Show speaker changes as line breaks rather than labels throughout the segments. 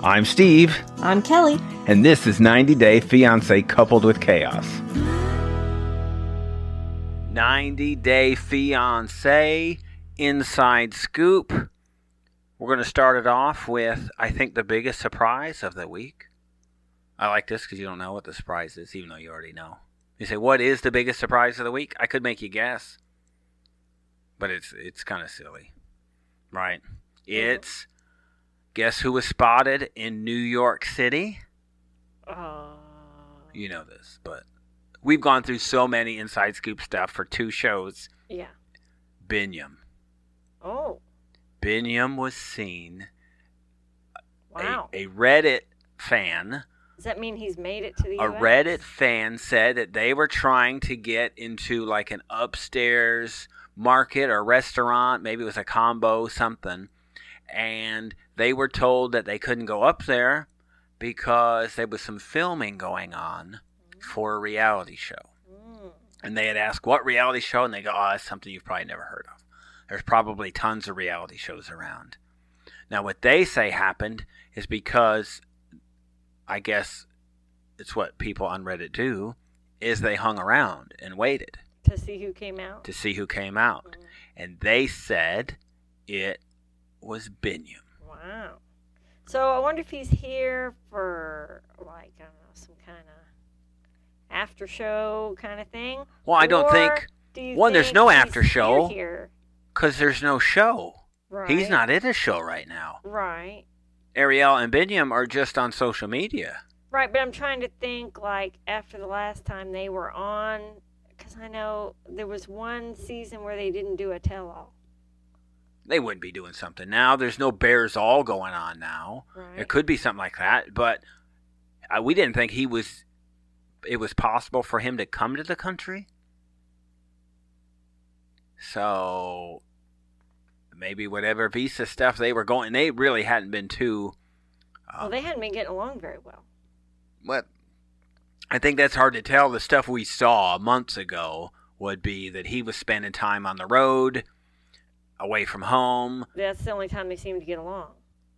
I'm Steve,
I'm Kelly.
and this is 90 Day Fiance Coupled with Chaos. 90 Day Fiance Inside Scoop. We're going to start it off with, I think, the biggest surprise of the week. I like this because you don't know what the surprise is, even though you already know. You say, "What is the biggest surprise of the week?" I could make you guess, but it's it's kind of silly, right? It's guess who was spotted in New York City.
Uh,
You know this, but we've gone through so many inside scoop stuff for two shows.
yeah.
Binyam,
Oh,
Binyam was seen.
wow.
A, a Reddit fan
Does that mean he's made it to the
a
US?
Reddit fan said that they were trying to get into like an upstairs market or restaurant, maybe it was a combo something, and they were told that they couldn't go up there because there was some filming going on for a reality show.
Mm.
And they had asked what reality show, and they go, "Oh, that's something you've probably never heard of." There's probably tons of reality shows around. Now, what they say happened is because I guess it's what people on Reddit do is they hung around and waited
To see who came out.
to see who came out,
Mm.
and they said it was Binyam.
Wow. So I wonder if he's here for like I don't know some kind of after show kind of thing.
Well, I don't
Or
think
do
one, there's no after show.
Here,
because there's no show.
right?
He's not in a show right now.
right.
Ariel and Binyam are just on social media.
Right, but I'm trying to think like after the last time they were on, because I know there was one season where they didn't do a tell-all.
They wouldn't be doing something now. There's no Bares All going on now.
Right.
It could be something like that, but uh, we didn't think he was. It was possible for him to come to the country. So maybe whatever visa stuff they were going, they really hadn't been too.
well,
Um,
they hadn't been getting along very well.
what I think that's hard to tell. The stuff we saw months ago would be that he was spending time on the road, away from home.
That's the only time they seemed to get along.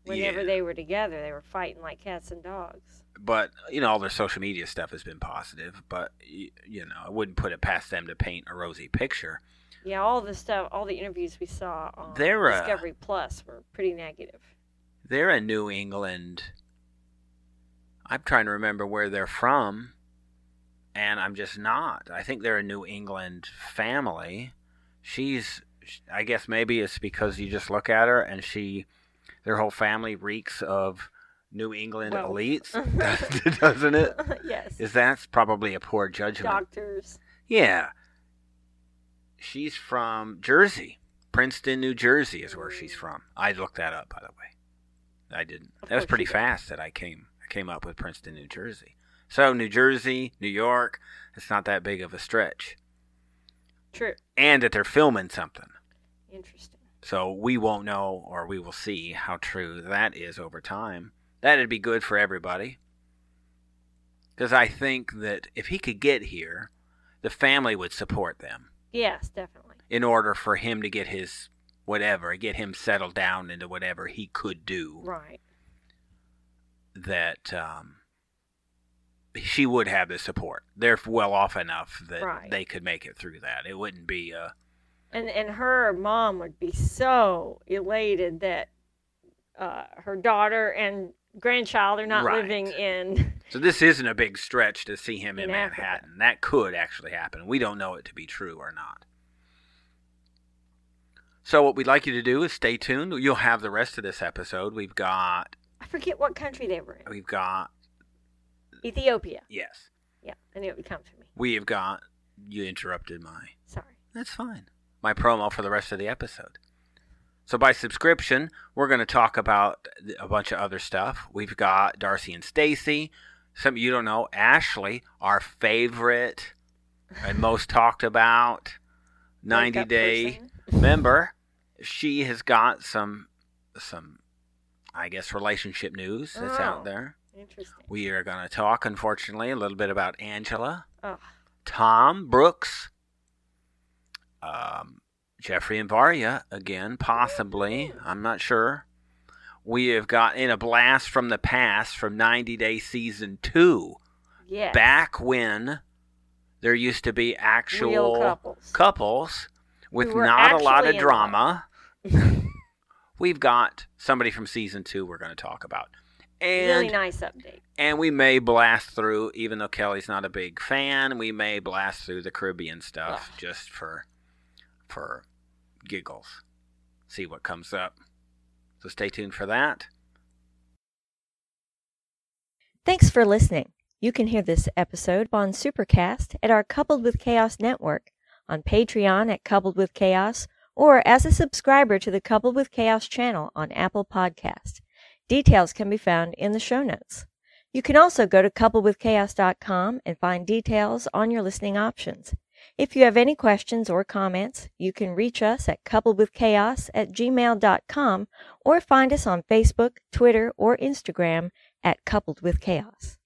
Whenever
Yeah.
they were together, they were fighting like cats and dogs.
but you know all their social media stuff has been positive but you know i wouldn't put it past them to paint a rosy picture
Yeah, all the stuff, all the interviews we saw on
They're, uh,
Discovery Plus were pretty negative.
they're a new england i'm trying to remember where they're from and i'm just not i think they're a new england family she's i guess maybe it's because you just look at her and she their whole family reeks of new england
Wealth.
elites doesn't it
yes.
is that's probably a poor judgment
Doctors.
Yeah. She's from Jersey. Princeton, New Jersey is where she's mm. from. I looked that up by the way. I didn't.
Of
That was pretty fast that I came I came up with Princeton, New Jersey. So New Jersey, New York, it's not that big of a stretch.
True.
And that they're filming something.
Interesting.
So we won't know or we will see how true that is over time. That'd be good for everybody. Because I think that if he could get here, the family would support them.
Yes, definitely.
in order for him to get his whatever, get him settled down into whatever he could do,
Right.
that um, she would have the support. They're well off enough that
Right.
they could make it through that. It wouldn't be a
And and her mom would be so elated that uh, her daughter and grandchild are not
Right.
living in.
so this isn't a big stretch to see him in,
In Africa.
Manhattan. That could actually happen. We don't know it to be true or not. So what we'd like you to do is stay tuned. You'll have the rest of this episode. We've got
I forget what country they were in.
we've got
Ethiopia.
yes.
Yeah, I knew it would come to me.
We have got you interrupted my
Sorry.
That's fine. My promo for the rest of the episode. So by subscription, we're going to talk about a bunch of other stuff. We've got Darcey and Stacey. Some you don't know Ashley, our favorite and most talked about 90 day member. She has got some some I guess relationship news that's
Oh.
out there.
Interesting.
We are going to talk unfortunately a little bit about Angela.
Oh,
Tom Brooks, um, Jeffrey and Varya again, possibly. I'm not sure. We have got in a blast from the past from 90 Day Season 2.
Yes.
Back when there used to be actual
Real couples.
couples with not a lot of drama. We've got somebody from season two we're going to talk about. And
really nice update.
and we may blast through, even though Kelly's not a big fan, we may blast through the Caribbean stuff just for for giggles. See what comes up. So stay tuned for that.
Thanks for listening. You can hear this episode on Supercast at our Coupled with Chaos network, on Patreon at Coupled with Chaos, or as a subscriber to the Coupled with Chaos channel on Apple Podcast. Details can be found in the show notes. You can also go to coupledwithchaos.com and find details on your listening options. If you have any questions or comments, you can reach us at coupledwithchaos at gmail.com or find us on Facebook, Twitter, or Instagram at Coupled with Chaos.